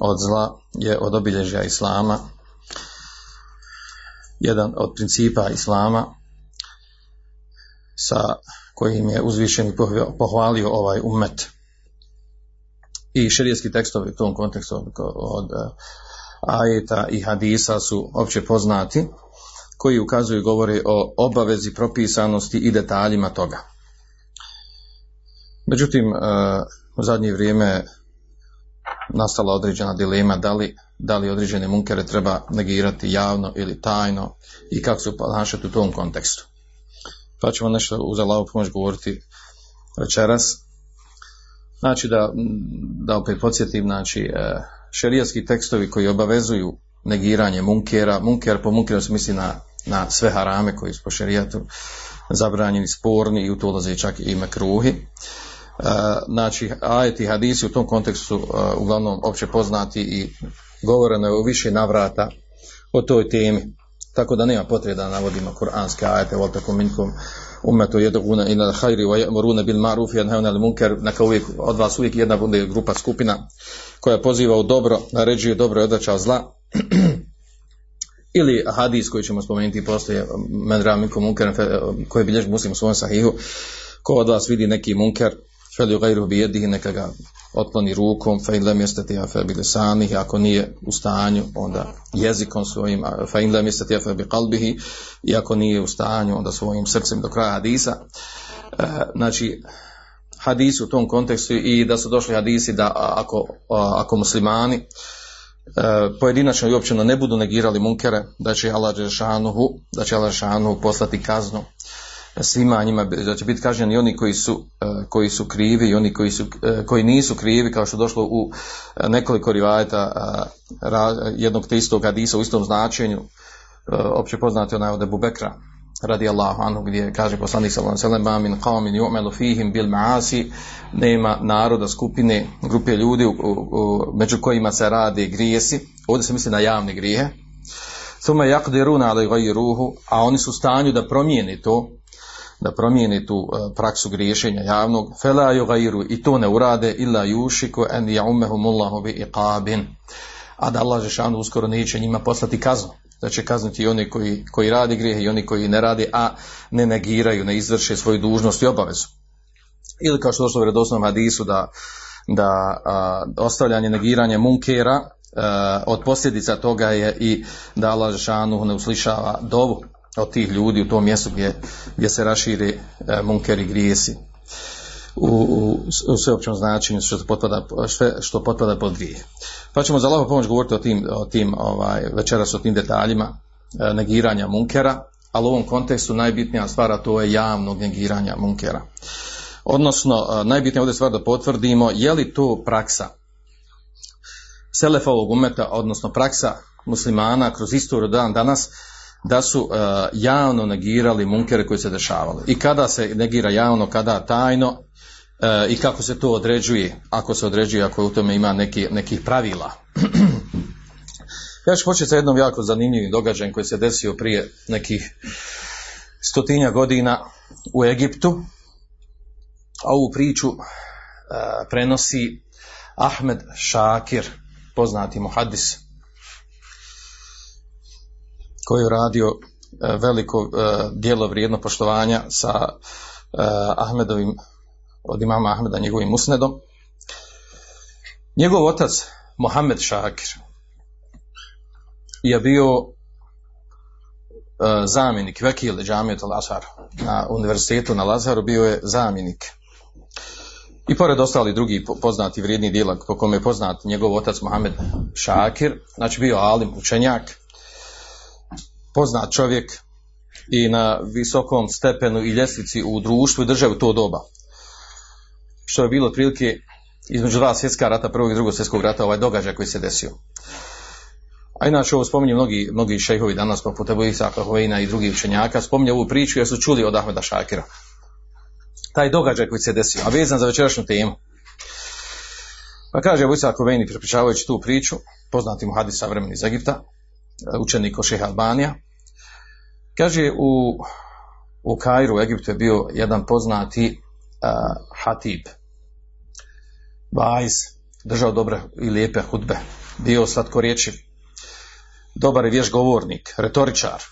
od zla je od obilježja Islama, jedan od principa Islama sa kojim je uzvišeni pohvalio ovaj umet. I širijetski tekstovi u tom kontekstu od ajeta i hadisa su opće poznati, koji ukazuju i govore o obavezi propisanosti i detaljima toga. Međutim, u zadnje vrijeme nastala određena dilema da li, da li određene munkere treba negirati javno ili tajno i kako se ponašati u tom kontekstu. Pa ćemo nešto uz Allahovu pomoć govoriti večeras. Znači da, da opet podsjetim, znači šerijatski tekstovi koji obavezuju negiranje munkera, munker po munkeru se misli na, na sve harame koji su po šerijatu zabranjeni, sporni i u to ulaze čak i mekruhi znači ajeti hadisi u tom kontekstu su uglavnom opće poznati i govoreno je u više navrata o toj temi. Tako da nema potrebe da navodimo kuranske ajete, vol tako minkum umetu jedoguna ila hajri wa bil ma'ruf wa 'anil munkar, neka uvijek od vas uvijek jedna bude grupa skupina koja poziva u dobro, naređuje dobro i odvraća zla. Ili hadis koji ćemo spomenuti poslije men ra minkum munkar koji bilježi muslim u svom sahihu ko od vas vidi neki munker Feli gajru bijedihi neka ga otkloni rukom, fa in lem jestati afe bi lisanih, ako nije u stanju, onda jezikom svojim, fa in lem jestati afe bi kalbihi, i ako nije u stanju, onda svojim srcem do kraja hadisa. E, znači, hadisi u tom kontekstu i da su došli hadisi da ako, ako muslimani e, pojedinačno i uopćeno ne budu negirali munkere, da će Allah Žešanuhu, da će Allah Žešanuhu poslati kaznu svima njima da će biti kažnjeni oni koji su, koji su krivi i oni koji, su, koji nisu krivi kao što je došlo u nekoliko rivajeta jednog te istog hadisa u istom značenju opće poznati onaj od Ebu Bekra radi Allahu anhu gdje kaže poslanik sallallahu alejhi ve min qaumin yu'malu fihim bil ma'asi nema naroda skupine grupe ljudi u, u, u, među kojima se radi grijesi ovdje se misli na javne grijehe Thumma yaqdiruna ala ghayruhu a oni su u stanju da promijene to da promijeni tu praksu griješenja javnog. Fela yugayru i to ne urade illa yushiku an ya'umhumullahu bi iqabin. A da Allah džeshanu uskoro neće njima poslati kaznu. Da će kazniti i oni koji, koji radi grijehe i oni koji ne rade a ne negiraju ne izvrše svoju dužnost i obavezu. Ili kao što došlo u redosnom hadisu da, da a, ostavljanje negiranje munkera a, od posljedica toga je i da Allah džeshanu ne uslišava dovu od tih ljudi u tom mjestu gdje, gdje se raširi e, munkeri grijesi u, u, u sveopćem značenju što potpada, sve što potpada pod grije. Pa ćemo za lako pomoć govoriti o tim, o tim ovaj, večeras o tim detaljima e, negiranja munkera, ali u ovom kontekstu najbitnija stvar to je javnog negiranja munkera. Odnosno, e, najbitnija ovdje stvar da potvrdimo je li to praksa selefovog umeta, odnosno praksa muslimana kroz istoriju dan danas, da su uh, javno negirali munkere koji se dešavali. I kada se negira javno, kada tajno uh, i kako se to određuje, ako se određuje, ako u tome ima neki, nekih pravila. ja ću početi sa jednom jako zanimljivim događajem koji se desio prije nekih stotinja godina u Egiptu. A ovu priču uh, prenosi Ahmed Šakir, poznati muhadis koji je radio veliko dijelo vrijedno poštovanja sa Ahmedovim, od imama Ahmeda njegovim usnedom. Njegov otac, Mohamed Šakir, je bio e, zamjenik Vekil Džamijet Lazar na univerzitetu na Lazaru bio je zamjenik i pored ostali drugi po- poznati vrijedni djela po kome je poznat njegov otac Mohamed Šakir, znači bio alim, učenjak, poznat čovjek i na visokom stepenu i ljestvici u društvu i državi to doba. Što je bilo otprilike između dva svjetska rata, prvog i drugog svjetskog rata, ovaj događaj koji se desio. A inače ovo spominju mnogi, mnogi šejhovi danas, poput Ebu Isaka i drugih učenjaka, spominju ovu priču jer su čuli od Ahmeda Šakira. Taj događaj koji se desio, a vezan za večerašnju temu. Pa kaže Ebu Isaka Hoveini, prepričavajući tu priču, poznati mu hadis iz Egipta, učenik od šeha Albanija, kaže u, u Kairu, u Egiptu je bio jedan poznati uh, hatib, vajz, držao dobre i lijepe hudbe, bio slatkorječiv, dobar i vješ govornik, retoričar.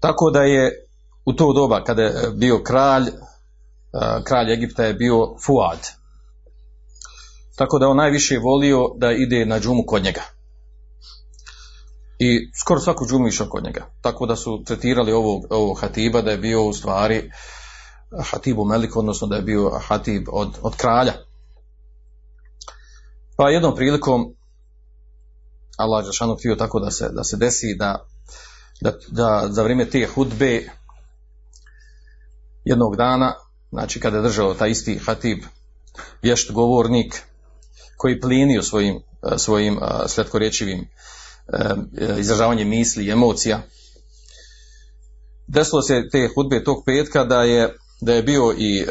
Tako da je u to doba kada je bio kralj, uh, kralj Egipta je bio Fuad. Tako da on najviše volio da ide na džumu kod njega. I skoro svaku džumu išao kod njega. Tako da su tretirali ovog, ovog hatiba da je bio u stvari hatibu Melik, odnosno da je bio hatib od, od kralja. Pa jednom prilikom Allah Žešanu htio tako da se, da se desi da, da, da za vrijeme te hudbe jednog dana, znači kada je držao taj isti hatib, vješt govornik, koji plinio svojim, svojim slatkorječivim izražavanjem misli i emocija. Desilo se te hudbe tog petka da je, da je bio i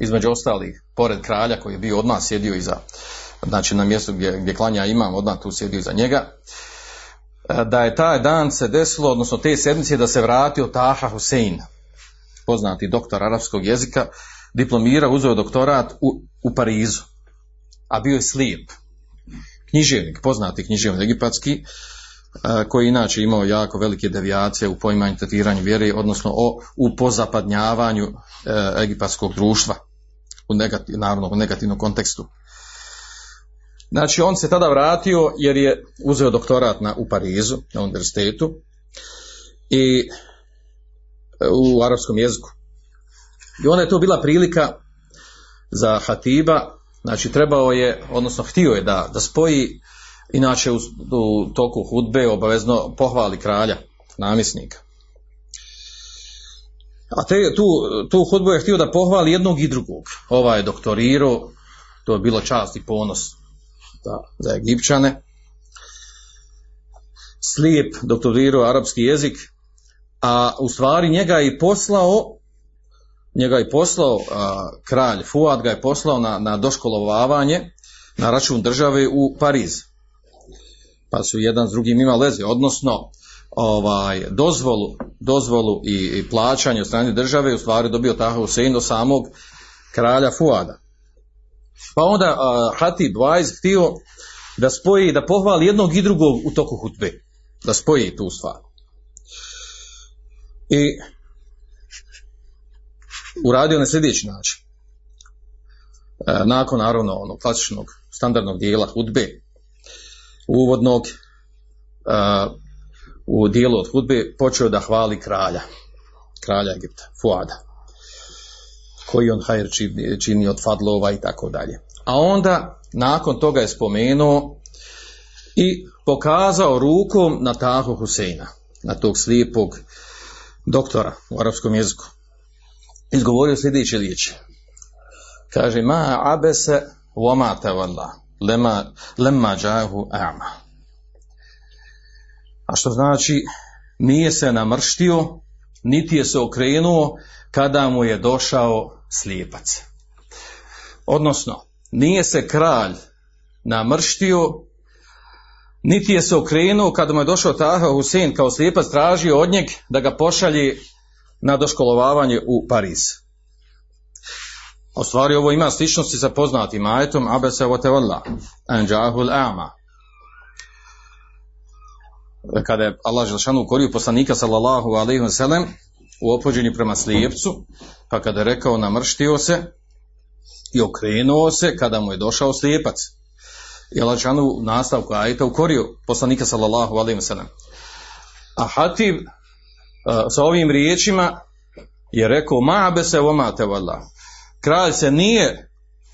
između ostalih, pored kralja koji je bio odmah sjedio iza, znači na mjestu gdje, gdje klanja imam, odmah tu sjedio iza njega, da je taj dan se desilo, odnosno te sedmice da se vratio Taha Husein, poznati doktor arapskog jezika, diplomirao, uzeo doktorat u, u Parizu, a bio je slijep. Književnik, poznati književnik egipatski, koji inače imao jako velike devijacije u poimanju tretiranju vjere, odnosno o, u pozapadnjavanju e, egipatskog društva, u negativ, naravno u negativnom kontekstu. Znači on se tada vratio jer je uzeo doktorat na, u Parizu, na univerzitetu i u arapskom jeziku. I onda je to bila prilika za Hatiba, znači trebao je, odnosno htio je da, da spoji, inače u, u toku hudbe obavezno pohvali kralja, namjesnika. A te, tu, tu hudbu je htio da pohvali jednog i drugog. Ovaj je doktorirao, to je bilo čast i ponos za, za Egipćane. Slijep doktorirao arapski jezik, a u stvari njega je i poslao njega je poslao a, kralj Fuad ga je poslao na, na doškolovavanje na račun države u Pariz. Pa su jedan s drugim imali leze odnosno ovaj, dozvolu, dozvolu i, i plaćanje od strane države u stvari dobio Taha Husein od samog kralja Fuada. Pa onda a, Hatib Vajz htio da spoji, da pohvali jednog i drugog u toku hutbe da spoji tu stvar. I uradio na sljedeći način. E, nakon naravno onog klasičnog standardnog dijela hudbe, uvodnog e, u dijelu od hudbe počeo da hvali kralja, kralja Egipta, Fuada, koji on hajr čini, čini od fadlova i tako dalje. A onda nakon toga je spomenuo i pokazao rukom na Tahu Huseina, na tog slijepog doktora u arapskom jeziku izgovorio sljedeće riječi. Kaže, ma abese voma tavalla, lema, lemma džahu ama. A što znači, nije se namrštio, niti je se okrenuo kada mu je došao slijepac. Odnosno, nije se kralj namrštio, niti je se okrenuo kada mu je došao Taha Husein kao slijepac tražio od njeg da ga pošalje na doškolovavanje u Pariz. U stvari ovo ima sličnosti sa poznatim ajetom Abese Votevalla, Anđahul Ama. Kada je Allah Želšanu ukorio poslanika sallallahu alaihi wa sallam u opođenju prema slijepcu, pa kada je rekao namrštio se i okrenuo se kada mu je došao slijepac. je Lađanu u nastavku ajeta ukorio poslanika sallallahu alaihi wasallam. A Hatib sa ovim riječima je rekao ma se omate vallah. Kralj se nije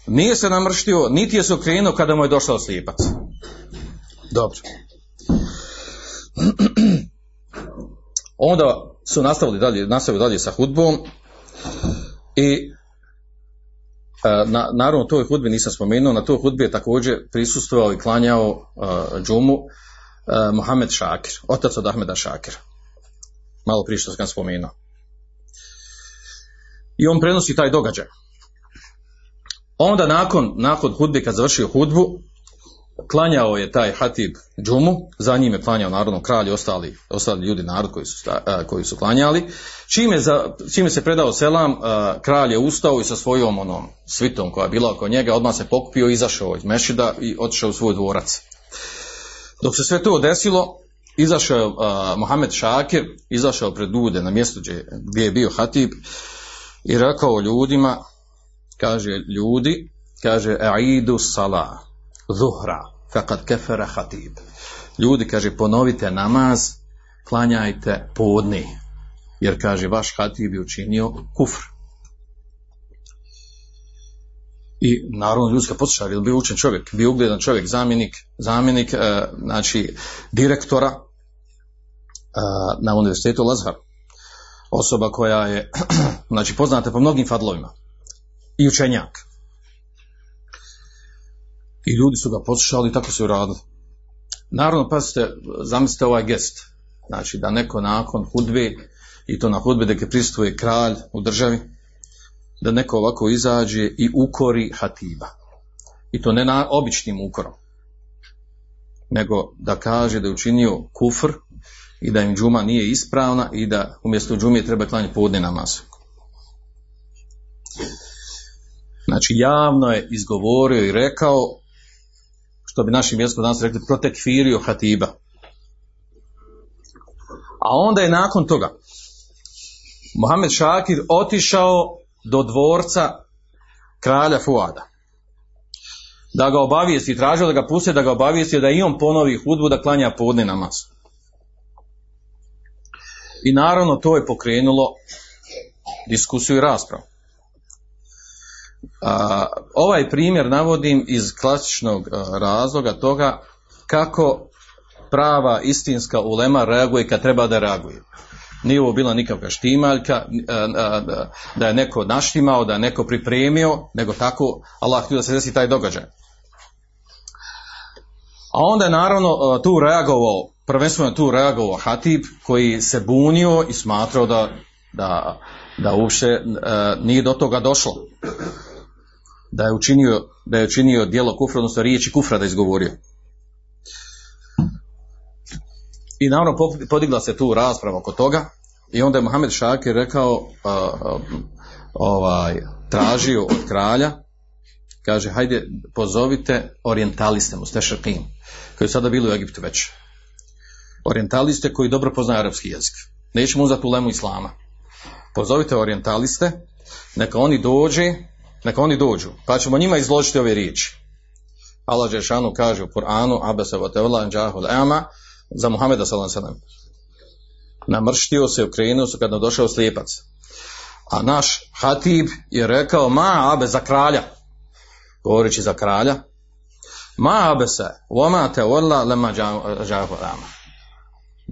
nije se namrštio, niti je se okrenuo kada mu je došao slijepac. Dobro. Onda su nastavili dalje, nastavili dalje sa hudbom i e, na, naravno toj hudbi nisam spomenuo, na toj hudbi je također prisustvovao i klanjao uh, džumu uh, Mohamed Šakir, otac od Ahmeda Šakira. Malo prije što sam spomenuo. I on prenosi taj događaj. Onda nakon, nakon hudbe, kad završio hudbu, klanjao je taj hatib džumu, za njim je klanjao narodnom kralju, ostali, ostali ljudi, narod koji su, koji su klanjali. Čime, za, čime se predao selam, kralj je ustao i sa svojom onom svitom koja je bila oko njega, odmah se pokupio, izašao iz mešida i otišao u svoj dvorac. Dok se sve to desilo, izašao je Mohamed Šakir, izašao pred ljude na mjestu gdje, je bio hatib i rekao ljudima, kaže ljudi, kaže aidu sala, zuhra, fakat kefera hatib. Ljudi, kaže, ponovite namaz, klanjajte podni, jer kaže, vaš hatib je učinio kufr. I naravno ljudska poslušali, ili bio učen čovjek, bio ugledan čovjek, zamjenik, zamjenik, e, znači direktora na univerzitetu Lazhar. Osoba koja je, znači poznata po mnogim fadlovima i učenjak. I ljudi su ga poslušali i tako su uradili. Naravno, pazite, zamislite ovaj gest. Znači, da neko nakon hudbe, i to na hudbe gdje pristuje kralj u državi, da neko ovako izađe i ukori hatiba. I to ne na običnim ukorom, nego da kaže da je učinio kufr i da im džuma nije ispravna i da umjesto džumije treba klanjati podne namaz. Znači javno je izgovorio i rekao, što bi našim mjestom danas rekli, protekfirio hatiba. A onda je nakon toga Mohamed Šakir otišao do dvorca kralja Fuada. Da ga obavijesti, tražio da ga puste, da ga obavijesti da i on ponovi hudbu da klanja podne namaz. I naravno to je pokrenulo diskusiju i raspravu. A, ovaj primjer navodim iz klasičnog razloga toga kako prava istinska ulema reaguje kad treba da reaguje. Nije ovo bila nikakva štimaljka, da je neko naštimao, da je neko pripremio, nego tako Allah htio da se desi taj događaj. A onda je naravno tu reagovao, prvenstveno tu reagovao Hatib koji se bunio i smatrao da, da, da uopće nije do toga došlo da je učinio, da je učinio djelo kufra, odnosno riječi kufra da je izgovorio. I naravno podigla se tu rasprava oko toga i onda je Mohamed Šakir rekao, uh, ovaj, tražio od kralja, kaže, hajde pozovite orientaliste, mustešakim, koji su sada bili u Egiptu već. Orientaliste koji dobro poznaju arapski jezik. Nećemo uzeti u lemu islama. Pozovite orientaliste, neka oni dođe neka oni dođu, pa ćemo njima izložiti ove riječi. Allah Žešanu kaže u Kur'anu, anđahul ema, za Muhameda s.a.v. Namrštio se, okrenuo se kada došao slijepac. A naš Hatib je rekao, ma abe za kralja, govoreći za kralja, ma abe se, voma te orla lema džahul ema.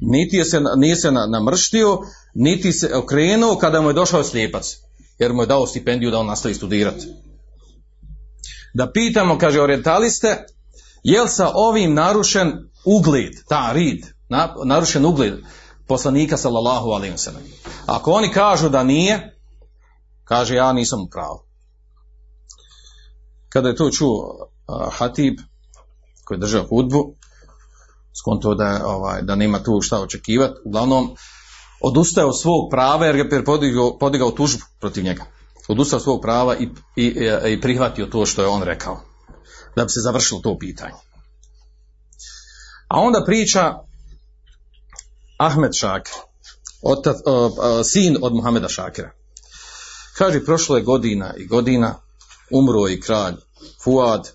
Niti je se, nije se namrštio, niti se okrenuo kada mu je došao slijepac jer mu je dao stipendiju da on nastavi studirati. Da pitamo, kaže orientaliste, je li sa ovim narušen ugled, ta rid, na, narušen ugled poslanika sallallahu alaihi wa sallam. Ako oni kažu da nije, kaže ja nisam u pravu. Kada je to čuo uh, Hatib, koji je držao hudbu, skonto da, ovaj, da nema tu šta očekivati, uglavnom odustaje od svog prava jer je podigao, podigao tužbu protiv njega. Odustao od svog prava i, i, i prihvatio to što je on rekao. Da bi se završilo to pitanje. A onda priča Ahmed Šakir, otac, sin od Muhameda Šakira. Kaže, prošlo je godina i godina, umro je kralj Fuad,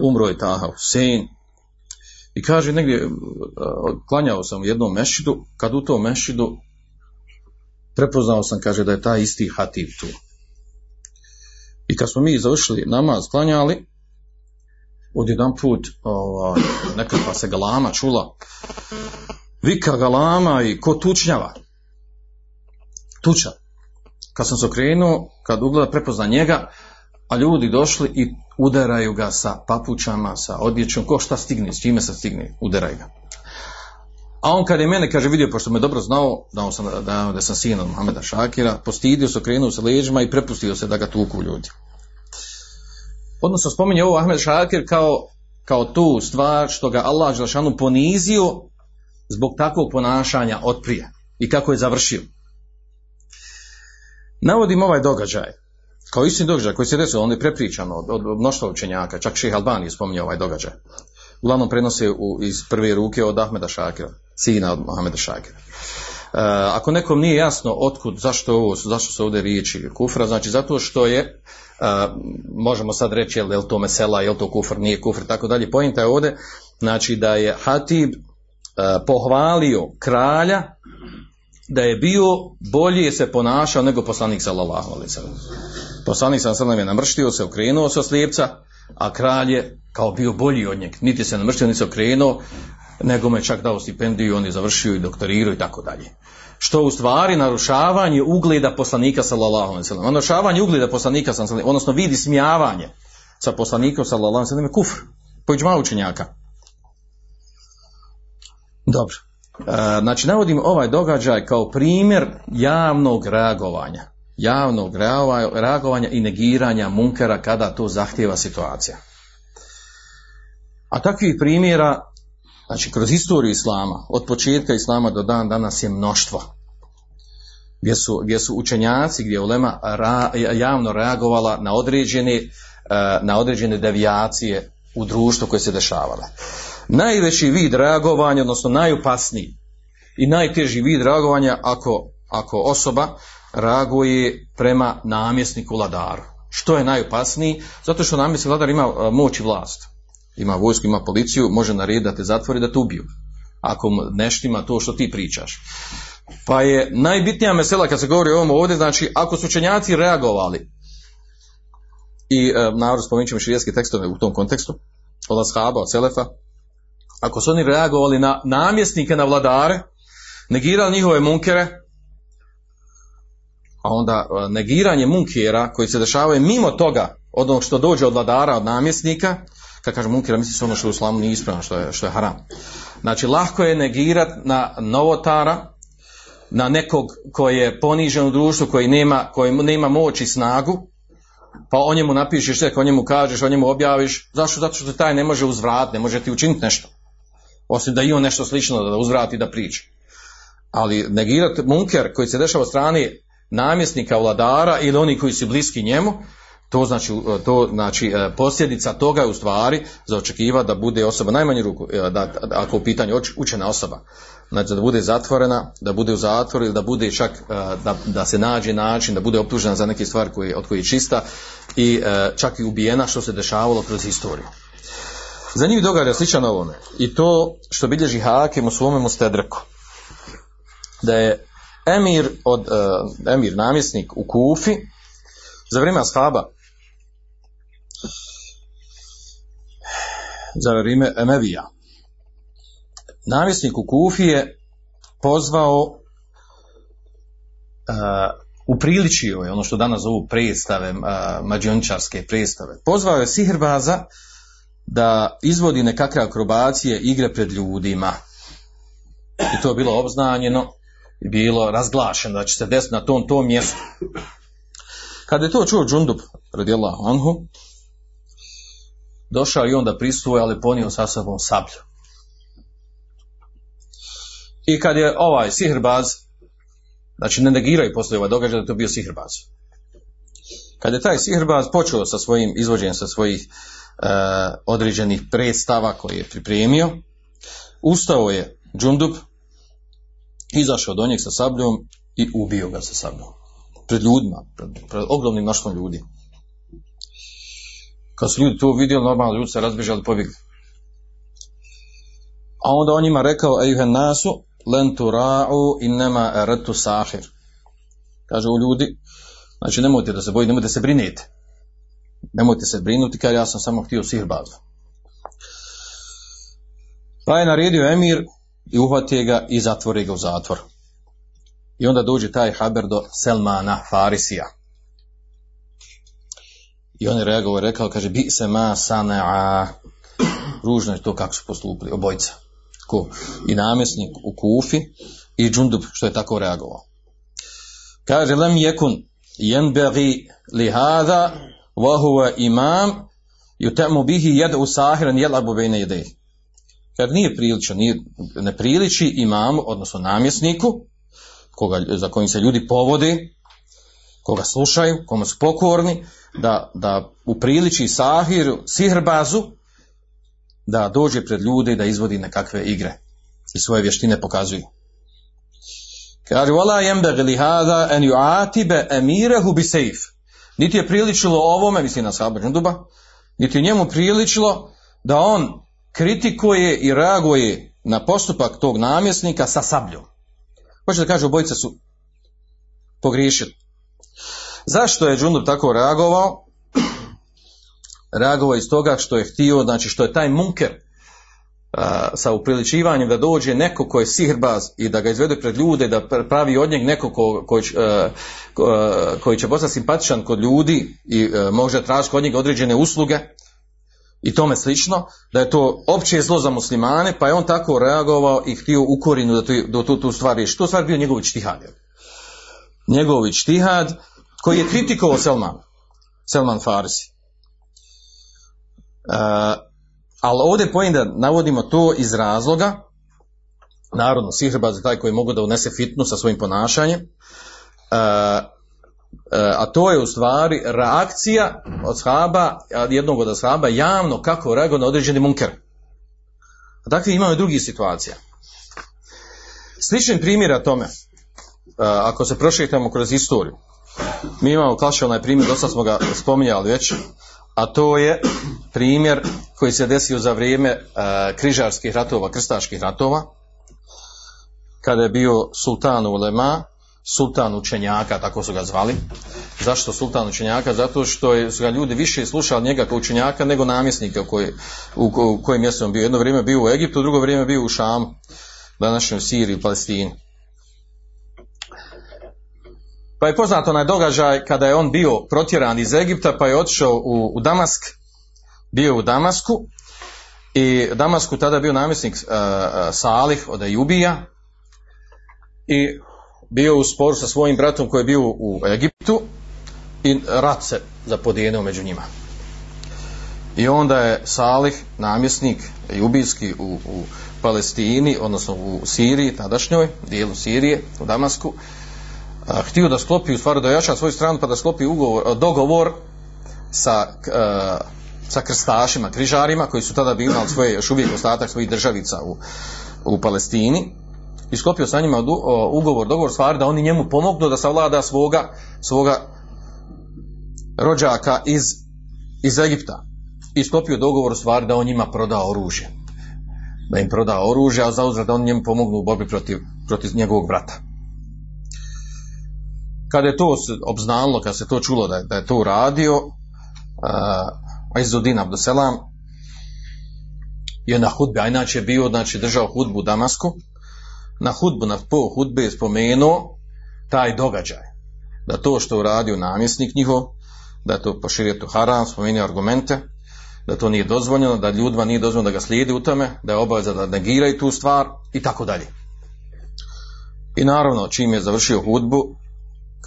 umro je Taha Hussein i kaže negdje, uh, klanjao sam u jednom mešidu, kad u tom mešidu prepoznao sam, kaže, da je taj isti hatib tu. I kad smo mi završili namaz, klanjali, odjedan put ovaj, nekakva se galama čula, vika galama i ko tučnjava. Tuča. Kad sam se okrenuo, kad ugleda prepozna njega, a ljudi došli i udaraju ga sa papučama, sa odjećom, ko šta stigne, s čime se stigne, udaraju ga. A on kad je mene, kaže, vidio, pošto me dobro znao, da, sam, da, da sam sin od Mohameda Šakira, postidio se, okrenuo se leđima i prepustio se da ga tuku ljudi. Odnosno, spominje ovo Ahmed Šakir kao, kao tu stvar što ga Allah Želšanu ponizio zbog takvog ponašanja od prije i kako je završio. Navodim ovaj događaj, kao istini događaj koji se desio, on je prepričan od, od mnoštva učenjaka, čak Ših Albani je spominjao ovaj događaj. Uglavnom prenose u, iz prve ruke od Ahmeda Šakira, sina od Mohameda Šakira. E, ako nekom nije jasno otkud, zašto, ovo, zašto su ovdje riječi kufra, znači zato što je, e, možemo sad reći je li to mesela, je to kufr, nije kufr, tako dalje. Pojenta je ovdje, znači da je Hatib e, pohvalio kralja da je bio bolje se ponašao nego poslanik sallallahu alejhi ve sellem. Poslanik sallallahu je namrštio se, okrenuo se od slijepca, a kralj je kao bio bolji od njeg. Niti se namrštio, niti se okrenuo, nego me čak dao stipendiju, on je završio i doktorirao i tako dalje. Što u stvari narušavanje ugleda poslanika sallallahu alejhi ve. Narušavanje ugleda poslanika sallallahu odnosno vidi smijavanje sa poslanikom sallallahu alejhi ve je kufr. Po ijma'u učenjaka. Dobro. E, znači, navodim ovaj događaj kao primjer javnog reagovanja. Javnog reagovanja i negiranja munkera kada to zahtjeva situacija. A takvih primjera, znači kroz istoriju Islama, od početka Islama do dan danas je mnoštvo. Gdje su, gdje su učenjaci, gdje je ulema ra, javno reagovala na određene, e, na određene devijacije u društvu koje se dešavale najveći vid reagovanja, odnosno najopasniji i najteži vid reagovanja ako, ako osoba reaguje prema namjesniku vladaru. Što je najopasniji? Zato što namjesnik vladar ima e, moć i vlast. Ima vojsku, ima policiju, može narediti da te zatvori da te ubiju. Ako neštima to što ti pričaš. Pa je najbitnija mesela kad se govori o ovom ovdje, znači ako su učenjaci reagovali i e, narod spomenut ćemo tekstove u tom kontekstu, od ashaba, od selefa, ako su oni reagovali na namjesnike, na vladare, negirali njihove munkere, a onda e, negiranje munkera koji se dešavaju mimo toga, od onog što dođe od vladara, od namjesnika, kad kažem munkera, misli se ono što u islamu nije ispravno, što je, što je haram. Znači, lahko je negirati na novotara, na nekog koji je ponižen u društvu, koji nema, koji nema moć i snagu, pa o njemu napišeš sve, o njemu kažeš, o njemu objaviš, zašto? Zato što taj ne može uzvrat, ne može ti učiniti nešto. Osim da i on nešto slično da uzvrati da priča. Ali negirati munker koji se dešava od strane namjesnika, vladara ili oni koji su bliski njemu, to znači, to znači e, posljedica toga je u stvari za očekiva da bude osoba najmanju ruku, e, da, ako u pitanju učena osoba, znači da bude zatvorena, da bude u zatvoru ili da bude čak e, da, da se nađe način da bude optužena za neke stvari koje, od koje je čista i čak i ubijena što se dešavalo kroz historiju. Za njih događa sličan ovome. I to što bilježi Hakim u svome Mustedreku. Da je emir, od, uh, emir namjesnik u Kufi za vrijeme ashaba za vrijeme Emevija. Namjesnik u Kufi je pozvao uh, upriličio je ono što danas zovu predstave, uh, mađiončarske predstave. Pozvao je Sihrbaza da izvodi nekakve akrobacije igre pred ljudima. I to je bilo obznanjeno bilo razglašeno da će se desiti na tom tom mjestu. Kada je to čuo Džundub, radijallahu anhu, došao i on da pristuje, ali ponio sa sobom sablju. I kad je ovaj sihrbaz, znači ne negiraju poslije ovaj događaj da je to bio sihrbaz. Kad je taj sihrbaz počeo sa svojim izvođenjem sa svojih E, određenih predstava koje je pripremio. Ustao je Džundub, izašao do njeg sa sabljom i ubio ga sa sabljom. Pred ljudima, pred, pred ogromnim mnoštvom ljudi. Kad su ljudi to vidjeli, normalno ljudi se razbježali pobjegli. A onda on njima rekao, ejuhen nasu, len tura'u innema eretu sahir. Kaže u ljudi, znači nemojte da se bojite, nemojte se briniti. Nemojte se brinuti, kaže ja sam samo htio sihrbazu. Pa je naredio emir i uhvatio ga i zatvori ga u zatvor. I onda dođe taj haber do Selmana Farisija. I on je reagovao i rekao, kaže, bi se ma sana'a. Ružno je to kako su postupili, obojica. Ko? I namjesnik u Kufi i Džundub što je tako reagovao. Kaže, lem jekun jenbegi li hada wa huwa imam yutemu bihi jed'u sahiran jelabu bejne jedej. Kad nije prilično, nije, ne priliči imamu, odnosno namjesniku, koga, za kojim se ljudi povode, koga slušaju, kome su pokorni, da, da upriliči sahir, sihrbazu, da dođe pred ljude i da izvodi nekakve igre i svoje vještine pokazuje. Kaže, wala yembaghi li hada an yu'atiba amirahu bi sayf. Niti je priličilo ovome, misli na Saba Džunduba, niti je njemu priličilo da on kritikuje i reaguje na postupak tog namjesnika sa sabljom. Hoće da kaže, obojice su pogriješili. Zašto je Džundub tako reagovao? Reagovao iz toga što je htio, znači što je taj munker a, sa upriličivanjem da dođe neko ko je sihrbaz i da ga izvede pred ljude, da pravi od njeg neko ko, koji, a, koji će postati simpatičan kod ljudi i a, može tražiti kod njega određene usluge i tome slično, da je to opće zlo za muslimane, pa je on tako reagovao i htio u da, to, da tu, tu stvar riješi. To stvar bio njegov čtihad. Njegov čtihad koji je kritikovao Selman, Selman Farsi. Uh, ali ovdje pojem da navodimo to iz razloga, narodno sihrbaz je taj koji mogu da unese fitnu sa svojim ponašanjem, uh, a to je u stvari reakcija od shaba, jednog od shaba javno kako reaguje na određeni munker. A takvi imamo i drugih situacija. Slični primjera tome, ako se prošetamo kroz istoriju, mi imamo klasičan onaj primjer, dosta smo ga spominjali već, a to je primjer koji se desio za vrijeme uh, križarskih ratova, krstaških ratova, kada je bio sultan Ulema, sultan učenjaka, tako su ga zvali. Zašto sultan učenjaka? Zato što je, su ga ljudi više slušali njega kao učenjaka nego namjesnika koji, u, u kojem mjestu on bio. Jedno vrijeme bio u Egiptu, drugo vrijeme bio u Šamu, današnjoj Siriji, Palestini. Pa je poznat onaj događaj kada je on bio protjeran iz Egipta pa je otišao u, u Damask, bio u Damasku i Damasku tada bio namjesnik uh, Salih od Ajubija i bio u sporu sa svojim bratom koji je bio u Egiptu i rat se zapodijenio među njima. I onda je Salih, namjesnik Jubijski u, u Palestini, odnosno u Siriji, tadašnjoj, dijelu Sirije, u Damasku, a, htio da sklopi, u stvari da svoju stranu, pa da sklopi ugovor, dogovor sa, a, sa krstašima, križarima, koji su tada bili svoje, još uvijek ostatak svojih državica u, u Palestini, i sklopio sa njima ugovor, dogovor stvari da oni njemu pomognu da savlada svoga, svoga rođaka iz, iz Egipta. I sklopio dogovor stvari da on njima proda oružje. Da im proda oružje, a zauzrat da on njemu pomognu u borbi protiv, protiv njegovog brata. Kada je to obznalo, kada se to čulo da je, da je to uradio, uh, Izzudin Abduselam je na hudbi, a inače je bio, znači držao hudbu u Damasku, na hudbu, na po hudbe je spomenuo taj događaj. Da to što uradio namjesnik njihov, da to poširio to haram, spomenuo argumente, da to nije dozvoljeno, da ljudima nije dozvoljeno da ga slijedi u tome, da je obaveza da negiraju tu stvar i tako dalje. I naravno, čim je završio hudbu,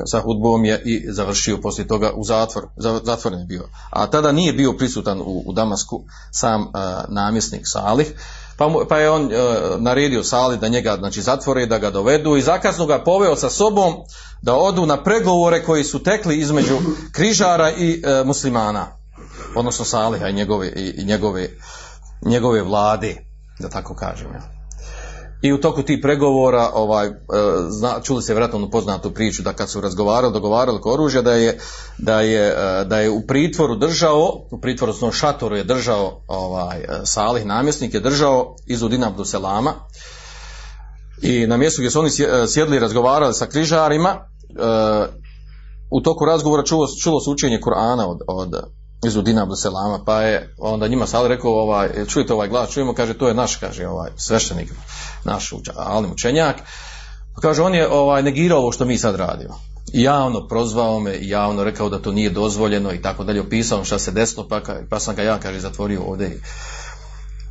sa hudbom je i završio poslije toga u zatvor, zatvoren je bio. A tada nije bio prisutan u, u Damasku sam uh, namjesnik Salih, pa, mu, pa je on uh, naredio Sali da njega znači, zatvore, da ga dovedu i zakasno ga poveo sa sobom da odu na pregovore koji su tekli između križara i uh, muslimana, odnosno Saliha i njegove, i, i njegove, njegove vlade, da tako kažem. Ja. I u toku tih pregovora ovaj, e, zna, čuli se vjerojatno poznatu priču da kad su razgovarali, dogovarali oko oružja da je, da je, e, da je u pritvoru držao, u pritvoru odnosno šatoru je držao ovaj, e, Salih namjesnik je držao iz Udina Abduselama i na mjestu gdje su oni sje- sjedli i razgovarali sa križarima u toku razgovora čulo, čulo se učenje Kur'ana od, od iz Udina Abduselama, pa je onda njima sad rekao, ovaj, čujete ovaj glas, čujemo, kaže, to je naš, kaže, ovaj, sveštenik, naš alim učenjak. Pa kaže, on je ovaj, negirao ovo što mi sad radimo. I javno prozvao me, i javno rekao da to nije dozvoljeno i tako dalje, opisao šta se desilo, pa, pa sam ga ja, kaže, zatvorio ovdje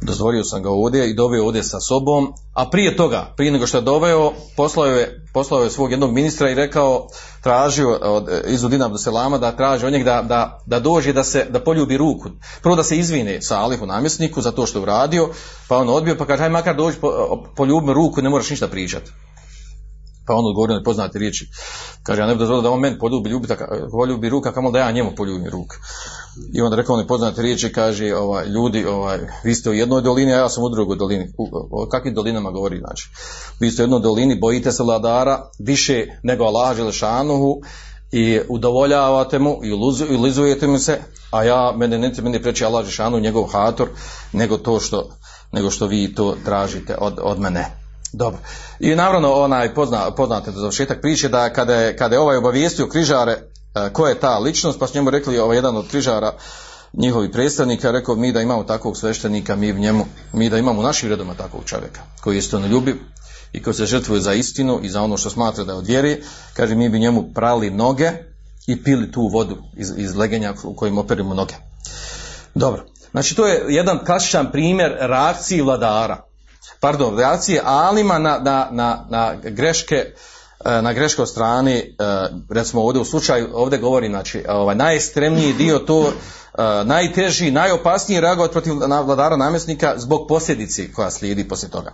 i dozvolio sam ga ovdje i doveo ovdje sa sobom, a prije toga, prije nego što je doveo, poslao je, poslao je svog jednog ministra i rekao, tražio od Izudina Abduselama da traži od njega da, da, da dođe da se, da poljubi ruku. Prvo da se izvine Salihu namjesniku za to što je uradio, pa on odbio, pa kaže, haj makar dođi, po, poljubi ruku, ne moraš ništa pričati. Pa on odgovorio na poznate riječi. Kaže, ja ne bih dozvolio da on meni poljubi, ljubi, poljubi ruka, kamo da ja njemu poljubim ruku. I onda rekao nepoznate riječi, kaže, ovaj, ljudi, ovaj, vi ste u jednoj dolini, a ja sam u drugoj dolini. U, o kakvim dolinama govori, znači? Vi ste u jednoj dolini, bojite se vladara više nego Allah Želešanuhu i udovoljavate mu i ulizujete mu se, a ja, mene ne mene preći Allah Želešanuhu, njegov hator, nego to što, nego što vi to tražite od, od mene. Dobro. I naravno onaj pozna, poznate završetak priče da kada je, kada je ovaj obavijestio križare e, ko je ta ličnost, pa su njemu rekli ovaj jedan od križara njihovi predstavnika, rekao mi da imamo takvog sveštenika, mi v njemu, mi da imamo u našim redoma takvog čovjeka, koji je stonoljubiv i koji se žrtvuje za istinu i za ono što smatra da je od vjeri, kaže mi bi njemu prali noge i pili tu vodu iz, iz legenja u kojim operimo noge. Dobro. Znači to je jedan klasičan primjer reakcije vladara. Pardon, reakcije alima na, na, na, na greške e, na greškoj strani, e, recimo ovdje u slučaju, ovdje govori, znači, ovaj, najekstremniji dio to, e, najteži, najopasniji reagovati protiv vladara namjesnika zbog posljedici koja slijedi poslije toga.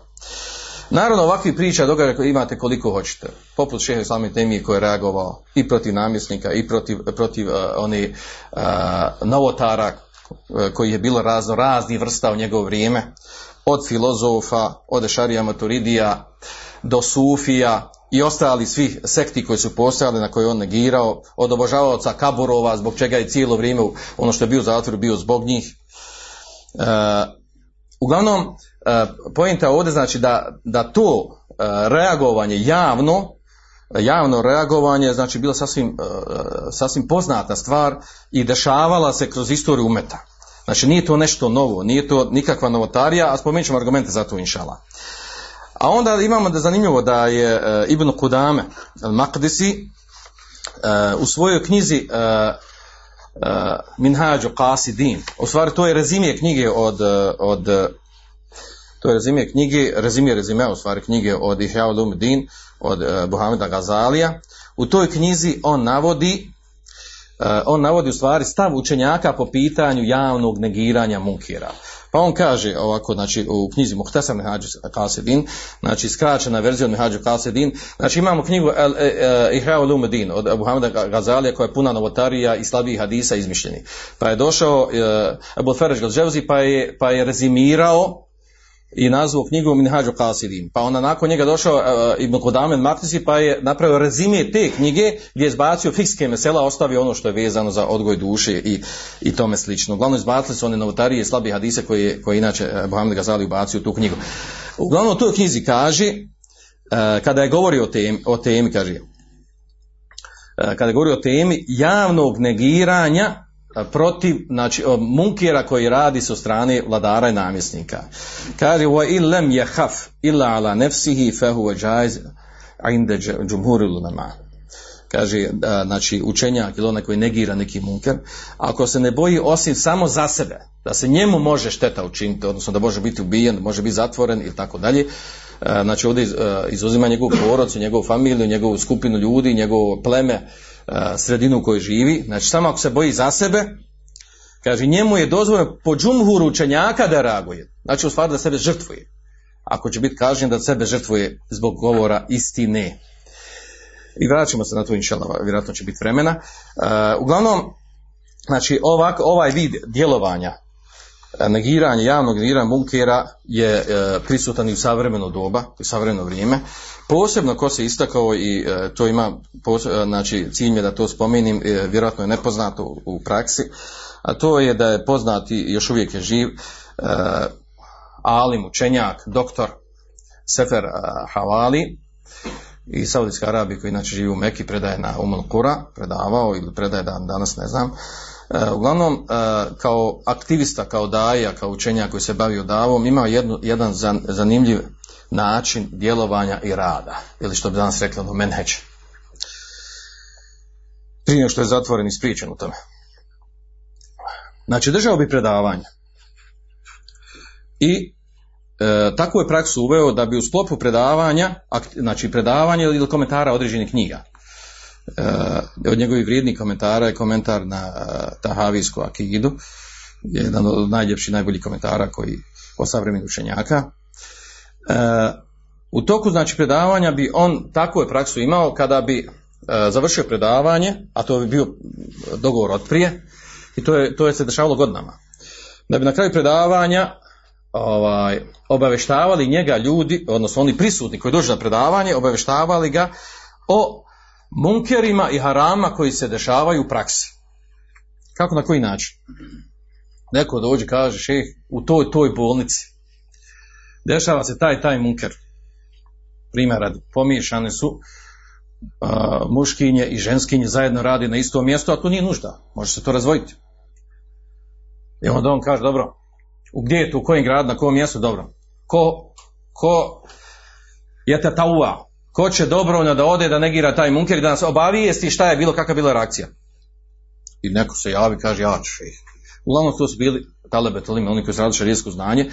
Naravno, ovakvih priča događaja koje imate koliko hoćete. Poput šehe Islame Temije koji je reagovao i protiv namjesnika i protiv, protiv uh, oni uh, novotara koji je bilo razno raznih vrsta u njegovo vrijeme. Od filozofa, od Ešarija Maturidija do Sufija i ostali svih sekti koji su postojali na koje je on negirao, od obožavaoca Kaburova, zbog čega je cijelo vrijeme ono što je bio u zatvoru bio zbog njih. Uh, uglavnom, e, pojenta ovdje znači da, da to e, reagovanje javno, javno reagovanje znači bilo sasvim, e, sasvim poznata stvar i dešavala se kroz istoriju umeta. Znači nije to nešto novo, nije to nikakva novotarija, a spomenut ćemo argumente za to inšala. A onda imamo da zanimljivo da je e, Ibn Kudame al-Maqdisi e, u svojoj knjizi Minhađu Qasidin. U stvari to je rezimije knjige od, od to je rezimije knjige, rezime u stvari knjige od Ihya Ulumuddin, od uh, Buhameda Gazalija. U toj knjizi on navodi uh, on navodi u stvari stav učenjaka po pitanju javnog negiranja munkira. Pa on kaže ovako, znači u knjizi Muhtasar Mihađu Kasedin, znači skraćena verzija od Mihađu Kasedin, znači imamo knjigu El- e- e- Ulumuddin od Abu Hamida Gazalija koja je puna novotarija i slabih hadisa izmišljeni. Pa je došao e, Abu Galđevzi pa je, pa je rezimirao i nazvao knjigu Minhađu Kasidin. Pa onda nakon njega došao uh, Ibn Kudamen Maktisi pa je napravio rezime te knjige gdje je izbacio fikske mesela, ostavio ono što je vezano za odgoj duše i, i tome slično. Uglavnom izbacili su one novotarije i slabi hadise koje, koje inače uh, Mohamed Gazali ubacio u tu knjigu. Uglavnom u toj knjizi kaže, uh, kada je govorio o temi, o temi kaže, kada je govorio o temi javnog negiranja protiv znači munkira koji radi sa strane vladara i namjesnika. Kaže wa in lam yakhaf illa ala nafsihi fa huwa jaiz inda. Kaže znači učenjak ili onaj koji negira neki munker, ako se ne boji osim samo za sebe, da se njemu može šteta učiniti, odnosno da može biti ubijen, može biti zatvoren ili tako dalje, znači ovdje izuzima njegovu porodcu, njegovu familiju, njegovu skupinu ljudi, njegovo pleme, sredinu u kojoj živi, znači samo ako se boji za sebe, kaže njemu je dozvoljeno po džumhuru učenjaka da reaguje, znači u stvari da sebe žrtvuje. Ako će biti kažnjen da sebe žrtvuje zbog govora istine. I vraćamo se na to inšala, vjerojatno će biti vremena. Uh, uglavnom, znači ovak, ovaj vid djelovanja negiranje, javnog negiranja munkera je e, prisutan i u savremeno doba, u savremeno vrijeme. Posebno ko se istakao i e, to ima, e, znači cilj je da to spomenim, e, vjerojatno je nepoznato u, praksi, a to je da je poznati, još uvijek je živ, e, alim, učenjak, doktor Sefer e, Havali, iz Saudijske Arabije koji inače živi u Meki, predaje na Umul Kura, predavao ili predaje dan, danas ne znam. E, uglavnom, e, kao aktivista, kao daja, kao učenjak koji se bavio davom, imao jednu, jedan zan- zanimljiv način djelovanja i rada, ili što bi danas rekli ono menheđ. Prije nego što je zatvoren i spričan u tome. Znači, držao bi predavanja. I e, takvu je praksu uveo da bi u sklopu predavanja, znači predavanja ili komentara određenih knjiga, od njegovih vrijednih komentara je komentar na e, Tahavijsku akidu, jedan od najljepših, najboljih komentara koji o savremenih učenjaka. E, u toku znači predavanja bi on takvu je praksu imao kada bi e, završio predavanje, a to bi bio dogovor od prije, i to je, to je se dešavalo godinama. Da bi na kraju predavanja ovaj, obaveštavali njega ljudi, odnosno oni prisutni koji dođu na predavanje, obaveštavali ga o munkerima i harama koji se dešavaju u praksi. Kako, na koji način? Neko dođe, kaže, šeh, u toj, toj bolnici dešava se taj, taj munker. Primjer radi, pomiješane su a, muškinje i ženskinje zajedno radi na istom mjestu, a to nije nužda. Može se to razvojiti. I onda on kaže, dobro, u gdje je tu, u kojem gradu, na kojem mjestu, dobro. Ko, ko je te tauva, ko će dobrovoljno da ode da negira taj munker i da nas obavijesti šta je bilo, kakva je bila reakcija. I neko se javi, kaže, ja ću. Uglavnom to su bili talebe talime, oni koji su radili šarijesko znanje,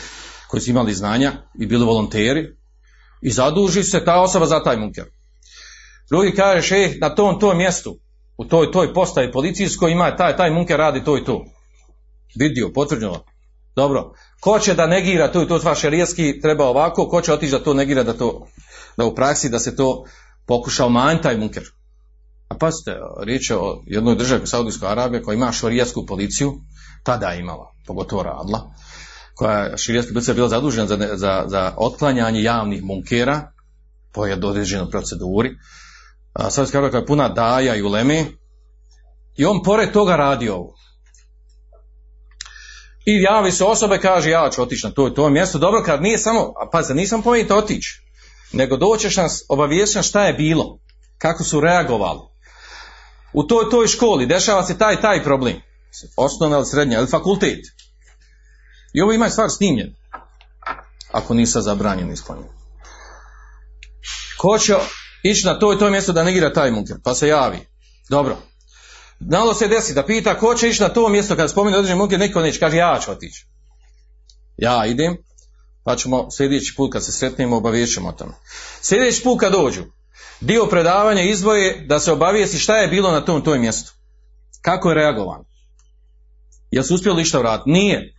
koji su imali znanja i bili volonteri i zaduži se ta osoba za taj munker. Drugi kaže, šeh, na tom, tom mjestu, u toj, toj postaji policijskoj ima taj, taj munker radi to i to. Vidio, potvrđeno. Dobro. Ko će da negira to i to tva šerijetski treba ovako, ko će otići da to negira, da to, da u praksi da se to pokuša umanjiti taj munker. A pazite, riječ je o jednoj državi Saudijskoj Arabije koja ima šarijetsku policiju, tada je imala, pogotovo radla, koja je širijetska policija bila zadužena za, za, za otklanjanje javnih munkera po određenoj proceduri. A Saudijska Arabija koja je puna daja i uleme i on pored toga radi ovo. I javi se osobe, kaže ja ću otići na to to mjesto. Dobro, kad nije samo, a pazite, nisam pomenut otići, nego doćeš nas, obavijesti nas šta je bilo, kako su reagovali. U toj toj školi dešava se taj taj problem. Osnovna ili srednja ili fakultet. I ovo ima stvar snimljen. Ako nisa zabranjen isklonjen. Ko će ići na to i to mjesto da negira taj munker? Pa se javi. Dobro. Znalo se desi da pita ko će ići na to mjesto kada spomene određeni munker, niko neće, kaže ja ću otići. Ja idem, pa ćemo sljedeći put kad se sretnemo obaviješćemo o tome. Sljedeći put kad dođu, dio predavanja izdvoje da se obavijesti šta je bilo na tom tom mjestu. Kako je reagovan? Jel su uspjeli išta vratiti? Nije.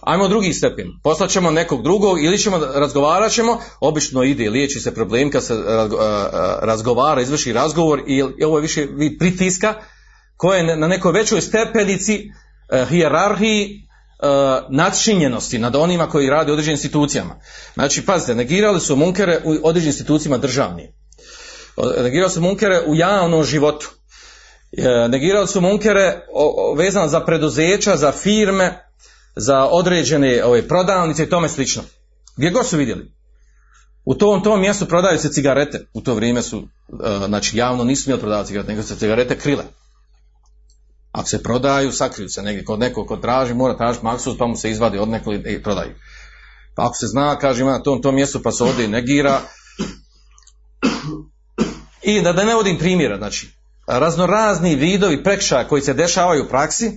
Ajmo drugi stepen. Poslat ćemo nekog drugog ili ćemo, razgovarat ćemo, obično ide, liječi se problem kad se a, razgovara, izvrši razgovor i, ovo je više vid pritiska koje je na nekoj većoj stepenici e, hijerarhiji nadšinjenosti nad onima koji rade u određenim institucijama. Znači, pazite, negirali su munkere u određenim institucijama državnim. Negirali su munkere u javnom životu. E, negirali su munkere vezano za preduzeća, za firme, za određene ove, prodavnice i tome slično. Gdje god su vidjeli. U tom, tom mjestu prodaju se cigarete. U to vrijeme su, e, znači javno nisu smjeli prodavati cigarete, nego se cigarete krile. Ako se prodaju, sakriju se negdje. Kod nekog ko traži, mora tražiti maksus, pa mu se izvadi od nekog i prodaju. Pa ako se zna, kaže ima na tom, tom mjestu, pa se ovdje negira. I da, da ne vodim primjera, znači, raznorazni vidovi prekšaja koji se dešavaju u praksi, e,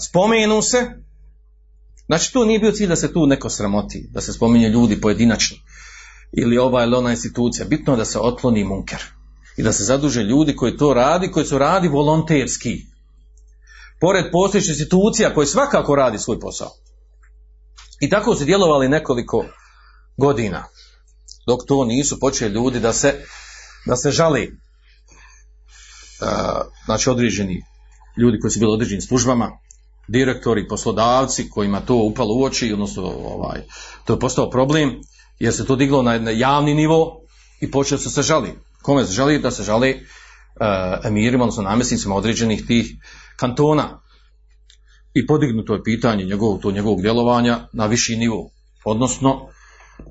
spomenu se, znači tu nije bio cilj da se tu neko sramoti, da se spominje ljudi pojedinačni, ili ova ili ona institucija, bitno je da se otkloni munker i da se zaduže ljudi koji to radi, koji su radi volonterski. Pored postojećih institucija koji svakako radi svoj posao. I tako su djelovali nekoliko godina. Dok to nisu počeli ljudi da se, da se žali uh, znači određeni ljudi koji su bili određenim službama, direktori, poslodavci kojima to upalo u oči, odnosno ovaj, to je postao problem jer se to diglo na javni nivo i počeo se se žali. Kome se žali? Da se žali uh, emirima, odnosno namjesnicima određenih tih kantona. I podignuto je pitanje njegovog, to njegovog djelovanja na viši nivo. Odnosno,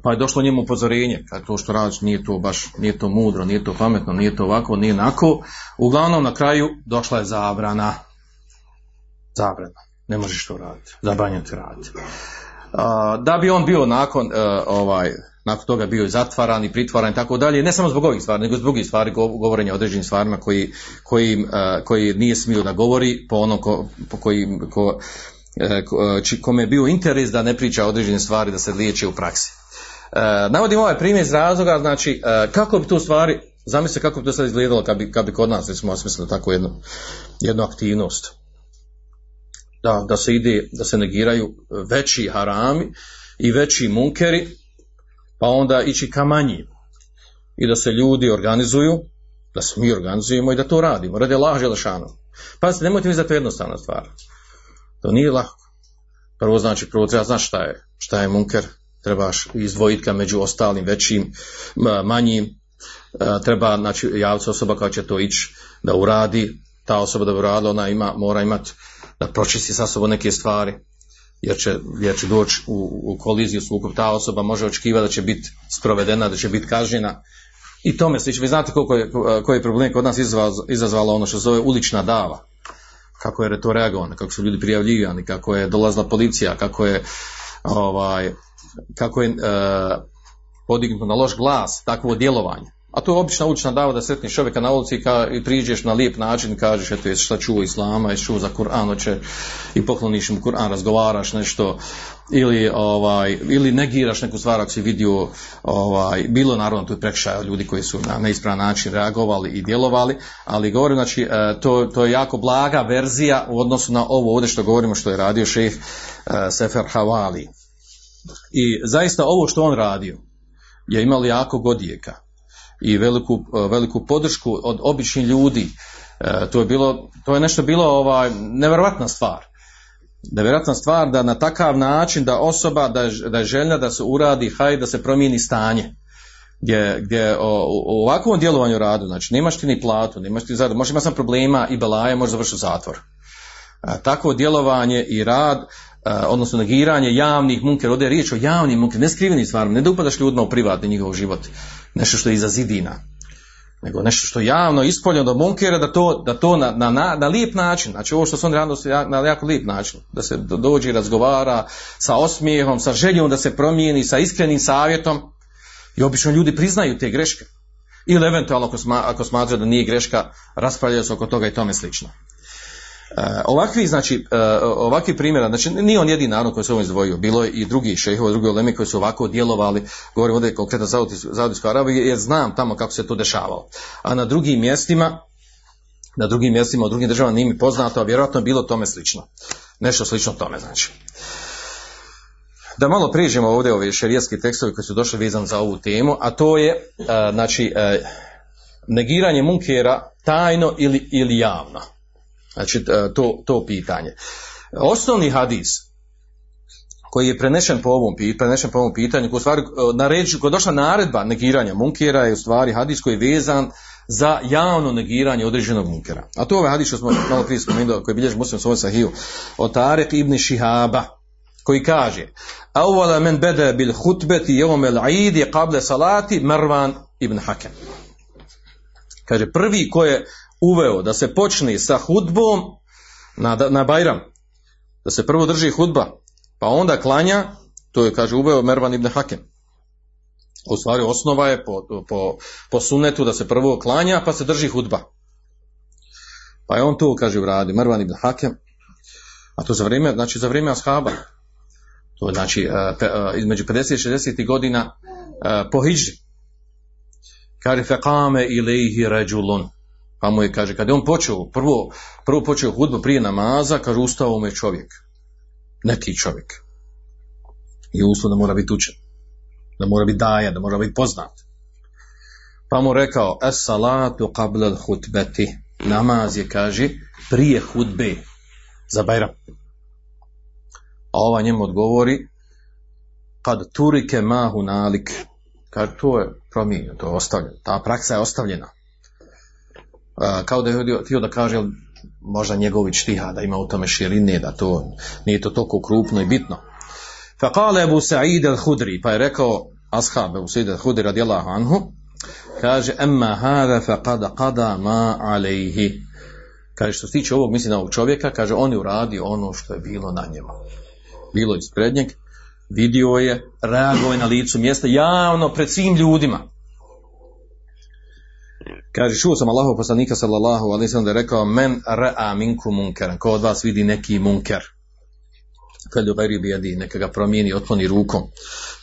pa je došlo njemu upozorenje, kad to što radiš nije to baš, nije to mudro, nije to pametno, nije to ovako, nije onako. Uglavnom na kraju došla je zabrana. Zabrana. Ne možeš to raditi. Zabranjeno ti raditi. Da bi on bio nakon e, ovaj nakon toga bio i zatvaran i pritvaran i tako dalje, ne samo zbog ovih stvari, nego zbog drugih stvari, govorenja o određenim stvarima koji, koji, e, koji nije smio da govori po onom ko, po koji, ko, e, kome je bio interes da ne priča o određenim stvari, da se liječi u praksi. Navodim ovaj primjer iz razloga, znači, kako bi tu stvari, zamislite kako bi to sad izgledalo kad bi, kad bi kod nas, recimo, osmislili takvu jednu, jednu aktivnost da, da se ide, da se negiraju veći harami i veći munkeri, pa onda ići ka manjim. I da se ljudi organizuju, da se mi organizujemo i da to radimo, radi Allah Želešanu. Pazite, nemojte mi za to jednostavna stvar. To nije lako. Prvo znači, prvo treba znaš šta je, šta je munker, trebaš izdvojiti ga među ostalim većim, manjim, treba znači, javiti osoba koja će to ići da uradi, ta osoba da bi uradila, ona ima, mora imati da pročisti sa sobom neke stvari, jer će, jer će doći u, u koliziju sukob, ta osoba može očekivati da će biti sprovedena, da će biti kažnjena. I tome slično. Vi znate koliko je, koji je problem kod nas izazvalo, izazvalo ono što se zove ulična dava. Kako je to reagovano, kako su ljudi prijavljivani, kako je dolazila policija, kako je ovaj, kako je uh, podignuto na loš glas, takvo djelovanje. A to je obična učna dava da sretniš čovjeka na ulici i, ka, i priđeš na lijep način kažeš eto jesi šta čuo islama, jesi čuo za Kur'an, hoće i pokloniš mu Kur'an, razgovaraš nešto ili, ovaj, ili negiraš neku stvar ako si vidio ovaj, bilo naravno tu je prekršaj ljudi koji su na neispravan način reagovali i djelovali, ali govorim znači e, to, to je jako blaga verzija u odnosu na ovo ovdje što govorimo što je radio šef e, Sefer Havali. I zaista ovo što on radio je imalo jako godijeka i veliku, e, veliku podršku od običnih ljudi. E, to je bilo, to je nešto bilo ovaj, nevjerojatna stvar. Nevjerojatna stvar da na takav način da osoba, da je, da je željna da se uradi, haj da se promijeni stanje. Gdje, gdje o, u ovakvom djelovanju radu, znači nemaš ti ni platu, nemaš ti zaradu, možda ima sam problema i belaje, može završiti zatvor. A, e, takvo djelovanje i rad odnosno negiranje javnih munker, ovdje je riječ o javnim munker, ne skrivenim stvarima, ne da upadaš ljudima u privatni njihov život, nešto što je iza zidina, nego nešto što je javno ispoljeno do munkera, da to, da to na, na, na, lijep način, znači ovo što su oni radili na jako lijep način, da se dođe i razgovara sa osmijehom, sa željom da se promijeni, sa iskrenim savjetom i obično ljudi priznaju te greške. Ili eventualno ako, sma, ako smatraju da nije greška, raspravljaju se oko toga i tome slično. Uh, ovakvi, znači, uh, ovakvi primjera, znači nije on jedini narod koji se ovo izdvojio, bilo je i drugi šehova, drugi olemi koji su ovako djelovali, govorim ovdje konkretno za Saudijsku Arabiju, jer znam tamo kako se to dešavalo. A na drugim mjestima, na drugim mjestima, u drugim državama nije mi poznato, a vjerojatno je bilo tome slično. Nešto slično tome, znači. Da malo prijeđemo ovdje ove šerijetski tekstovi koji su došli vezan za ovu temu, a to je, uh, znači, negiranje munkera tajno ili, ili javno. Znači e, to, to pitanje. Osnovni hadis koji je prenešen po ovom, prenešen po ovom pitanju, koji u stvari e, naređu, koji je došla naredba negiranja munkera je u stvari hadis koji je vezan za javno negiranje određenog munkera. A to je ovaj hadis što smo malo prije spomenuli, koji bilježi muslim svoj sahiju, od Tarek ibn Šihaba, koji kaže Avala men bede bil hutbeti jevom el aidi qable salati Marvan ibn Hakem. Kaže, prvi ko je uveo da se počne sa hudbom na, na Bajram, da se prvo drži hudba, pa onda klanja, to je, kaže, uveo Mervan ibn Hakem. U stvari osnova je po, po, po sunetu da se prvo klanja, pa se drži hudba. Pa je on to, kaže, uradi, Mervan ibn Hakem, a to za vrijeme, znači za vrijeme ashaba. To je znači uh, između 50 i 60 godina uh, po hijđi. Kaže, fekame ilaihi ređulun. Pa mu je, kaže, kad je on počeo, prvo, prvo počeo hudbu prije namaza, kaže, ustao mu je čovjek. Neki čovjek. I ustao da mora biti učen. Da mora biti daja, da mora biti poznat. Pa mu rekao, es salatu qabla hutbeti. Namaz je, kaže, prije hudbe za Bajram. A ova njemu odgovori, kad turike mahu nalik, kaže to je promijenjeno, to je ostavljeno, ta praksa je ostavljena. Kao da je htio- da kaže, možda njegovi štiha, da ima u tome širine, da to nije to toliko krupno i bitno. Faqala Abu Sa'id al-Hudri, pa je rekao ashab Abu Sa'id al-Hudri radijallahu anhu, kaže, emma hada faqada qada ma alejhi. Kaže, što se tiče ovog, mislim ovog čovjeka, kaže, on je uradio ono što je bilo na njemu. Bilo ispred njeg, vidio je, reagovao je na licu mjesta, javno, pred svim ljudima. Kaže, čuo sam Allahov poslanika sallallahu alaihi sallam da je rekao, men ra'a minku munkeran, ko od vas vidi neki munker, kad ugari bijedi, neka ga promijeni, otkloni rukom.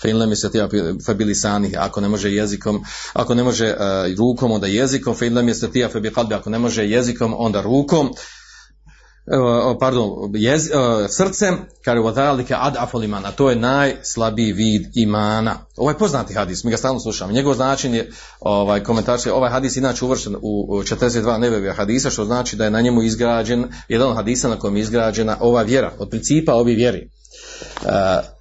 Fa in lam yastati' fa bilisani, ako ne može jezikom, ako ne može uh, rukom, onda jezikom, fa bi qalbi, ako ne može jezikom, onda rukom. Pardon, jez, srcem, kaže vodalike ad afoliman, a to je najslabiji vid imana. Ovaj poznati hadis, mi ga stalno slušamo. Njegov značenje, ovaj komentar je, ovaj hadis inače uvršten u u 42 nebevija hadisa, što znači da je na njemu izgrađen, jedan hadisa na kojem je izgrađena ova vjera, od principa ovi vjeri. Uh,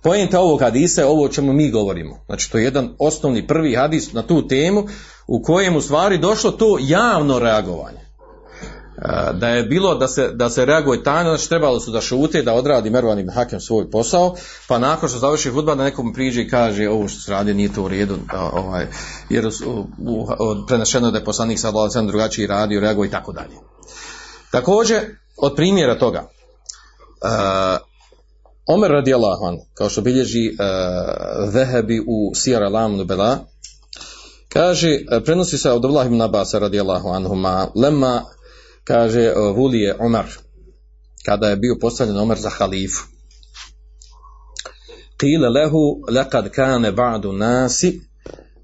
pojenta ovog hadisa je ovo o čemu mi govorimo. Znači to je jedan osnovni prvi hadis na tu temu u kojem u stvari došlo to javno reagovanje. Da je bilo da se, da se reaguje tajno, znači trebalo su da šute, da odradi Mervan ibn Hakem svoj posao, pa nakon što završi hudba da nekom priđe i kaže ovo što se radi nije to u redu, ovaj, jer prenešeno da je poslanik sad sam drugačiji radio, reaguje i tako dalje. Također, od primjera toga, uh, Omer radijallahu anhu, kao što bilježi uh, Vehebi u Sijara Alam Nubela, kaže, uh, prenosi se od Allah ibn Abasa radijallahu anhu, ma lemma, kaže, uh, Vulije Omer, kada je bio postavljen Omer za halifu. Qile lehu, lekad kane ba'du nasi,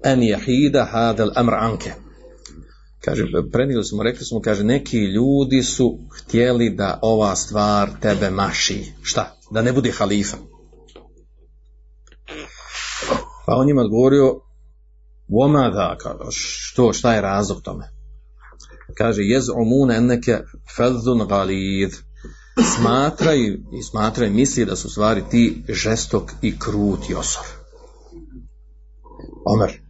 en jahida hadel amr anke. Kaže, prenijeli smo, rekli smo, kaže, neki ljudi su htjeli da ova stvar tebe maši. Šta? Da ne bude halifa. Pa on njima odgovorio, Voma da, kaže, što, šta je razlog tome? Kaže, jez omune enneke fedzun galid. Smatraju i smatraju misli da su stvari ti žestok i krut Josor. Omer.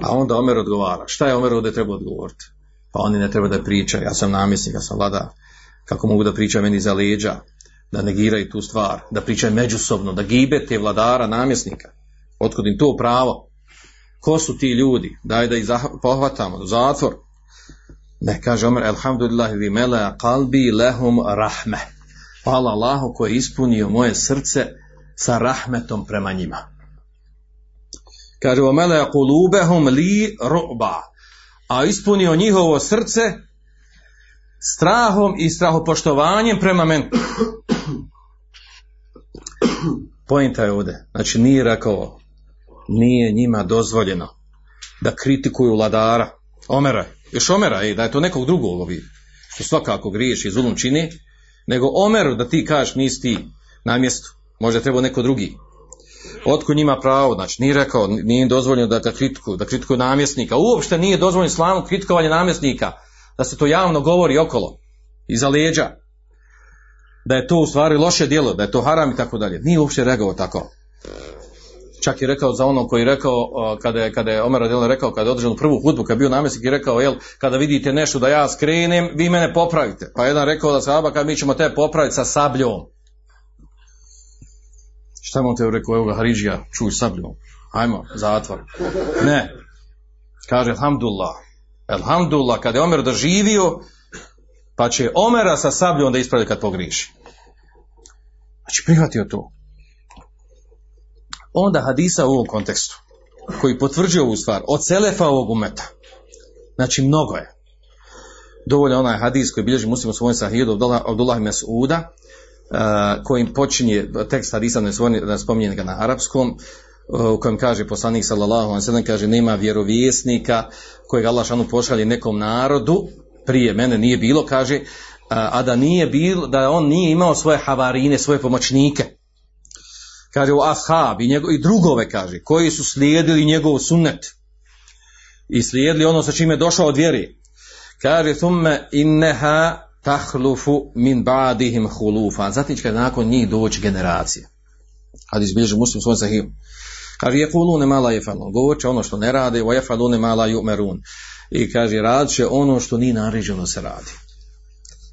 A onda Omer odgovara. Šta je Omer ovdje treba odgovoriti? Pa oni ne treba da pričaju. Ja sam namjesnik, ja sam vlada. Kako mogu da pričaju meni za leđa? Da negiraju tu stvar. Da pričaju međusobno. Da gibe te vladara, namjesnika. Otkud im to pravo? Ko su ti ljudi? Daj da ih pohvatamo. Zatvor. Ne, kaže Omer, alhamdulillah vi mele kalbi lehum rahme. Hvala Allahu koji je ispunio moje srce sa rahmetom prema njima. Kaže, o mele kulubehum li ru'ba. A ispunio njihovo srce strahom i strahopoštovanjem prema meni. Pojenta je ovdje. Znači nije rekao, nije njima dozvoljeno da kritikuju vladara. Omera, još Omera, ej, da je to nekog drugog ovi, što svakako griješi zulum čini, nego Omeru da ti kažeš nisi ti na mjestu, možda treba neko drugi. Otko njima pravo, znači nije rekao, nije dozvoljeno da kritikuju, da kritikuju namjesnika, uopšte nije dozvoljeno islamu kritikovanje namjesnika, da se to javno govori okolo, iza leđa, da je to u stvari loše djelo, da je to haram i tako dalje. Nije uopšte rekao tako. Čak je rekao za onom koji je rekao, kada je, kada je Omer Radijel rekao, kada je održan u prvu hudbu, kada je bio namjesnik i rekao, jel, kada vidite nešto da ja skrenem, vi mene popravite. Pa jedan rekao da sahaba, kada mi ćemo te popraviti sa sabljom. Šta mu te rekao, evo ga Haridžija, čuj sabljom. Hajmo, zatvor. Ne. Kaže, alhamdulillah. Alhamdulillah, kada je Omer doživio, pa će Omera sa sabljom da ispravi kad pogriši. Znači, prihvatio to. Onda hadisa u ovom kontekstu, koji potvrđuje ovu stvar, od Selefa ovog umeta. Znači, mnogo je. Dovoljno onaj hadis koji bilježi muslim u svojom sahidu Abdullah Mes'uda, uh, kojim počinje tekst hadisa ne spominje ga na arapskom, uh, u kojem kaže poslanik sallallahu alejhi ve kaže nema vjerovjesnika kojeg Allah šanu pošalje nekom narodu prije mene nije bilo kaže a da nije bilo da on nije imao svoje havarine svoje pomoćnike kaže u ashab i, njego, i drugove kaže koji su slijedili njegov sunnet i slijedili ono sa čime je došao od vjeri kaže thumme inneha tahlufu min ba'dihim hulufa. Zatim će nakon njih doći generacije. Hadis bilježi muslim svoj sahih. Kaže, je kulune mala je falun. Govorit će ono što ne rade, o je falune mala jumerun. I kaže, rad će ono što nije naređeno se radi.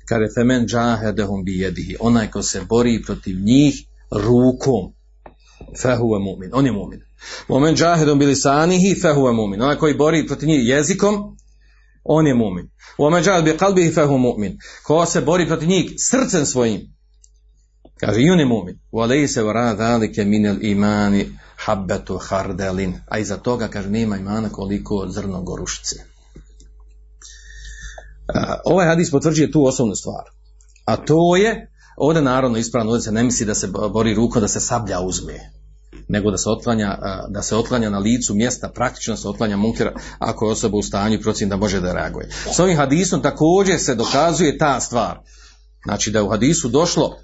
Kaže, femen džahedehum bi jedihi. Onaj ko se bori protiv njih rukom. Fehuve mu'min. On je mu'min. Omen džahedom bili sanihi fehuve mu'min. Onaj koji bori protiv njih jezikom, on je mu'min. Omen džahed bi kalbihi fehu mu'min. Ko se bori protiv njih srcem svojim, Kaže, i on je mumin. Walej se vara dalike minel imani habbetu hardelin. A iza toga, kaže, nema imana koliko zrno gorušice. Ovaj hadis potvrđuje tu osnovnu stvar. A to je, ovdje naravno ispravno, ovdje se ne misli da se bori ruko da se sablja uzme, nego da se otlanja, da se otlanja na licu mjesta, praktično se otlanja munkera ako je osoba u stanju i da može da reaguje. S ovim hadisom također se dokazuje ta stvar. Znači da je u hadisu došlo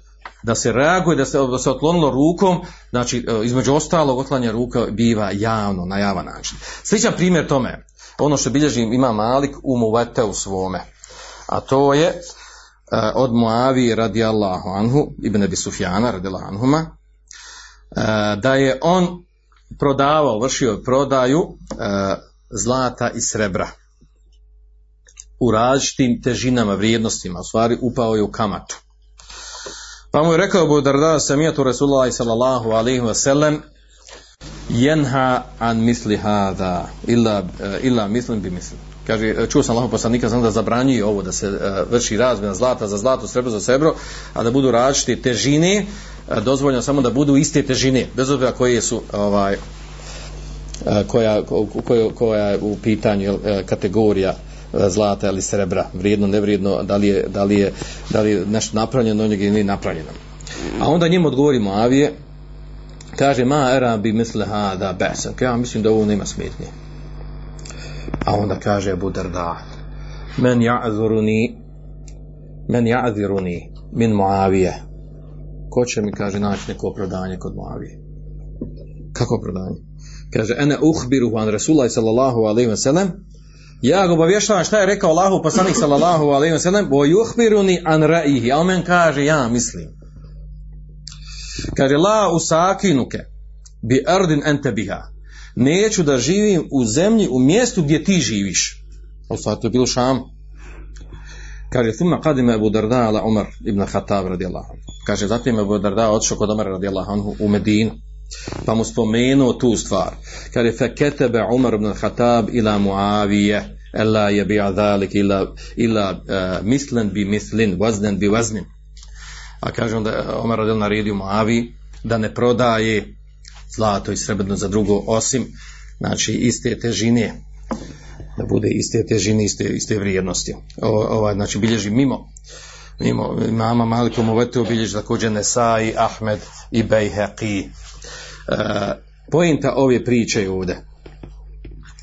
da se reaguje, da se, da se otlonilo rukom, znači e, između ostalog otlanja ruka biva javno, na javan način. Sličan primjer tome, ono što bilježi ima Malik u Muvete u svome, a to je e, od Muavi radijallahu anhu, Ibn Abi Sufjana radijallahu anhuma, e, da je on prodavao, vršio prodaju zlata i srebra u različitim težinama, vrijednostima, u stvari upao je u kamatu. Pa mu je rekao Abu Darda samijatu Rasulullah sallallahu alaihi wa sallam jenha an misli hada illa, eh, illa mislim bi mislim. Kaže, čuo sam Allahu poslanika znam da zabranjuje ovo da se vrši razmjena zlata za zlato, srebro za srebro, a da budu različite težine, dozvoljeno samo da budu iste težine, bez obzira koje su ovaj koja, koja, koja je u pitanju kategorija zlata ili srebra, vrijedno, nevrijedno, da li je, da li je, da li je nešto napravljeno ili nije napravljeno. A onda njemu odgovorimo Avije, kaže, ma era bi misle ha da besa, ja mislim da ovo nema smetnje. A onda kaže Abu Darda, men ja'zuruni, men ja'ziruni min Muavije. Ko će mi, kaže, naći neko opravdanje kod Muavije? Kako opravdanje? Kaže, ene uhbiru an Rasulaj sallallahu alaihi wa sallam, ja ga obavještavam šta je rekao Allahu poslanik sallallahu alejhi ve sellem, "Wa yukhbiruni an ra'yihi." A on kaže ja mislim. Kaže la usakinuke bi ardin ente biha. Neću da živim u zemlji, u mjestu gdje ti živiš. A to je bilo Šam. Kaže, thumma qadima Abu Darda ala Umar ibn Khattab radijallahu. Kaže, zatim Abu Darda otišao kod Umar radijallahu anhu u Medinu. Pa mu spomenuo tu stvar. Kad je feketebe Umar ibn Khattab ila Muavije, ela je bi'a dhalik ila, ila uh, mislen bi mislin, vaznen bi vaznin. A kaže onda Umar radil naredio Muavi da ne prodaje zlato i srebrno za drugo osim znači iste težine da bude iste težine iste, iste vrijednosti o, ovaj, znači bilježi mimo mimo mama Malikom uvetu bilježi također Nesai, Ahmed i Bejheqi. E, pojenta ove priče je ovdje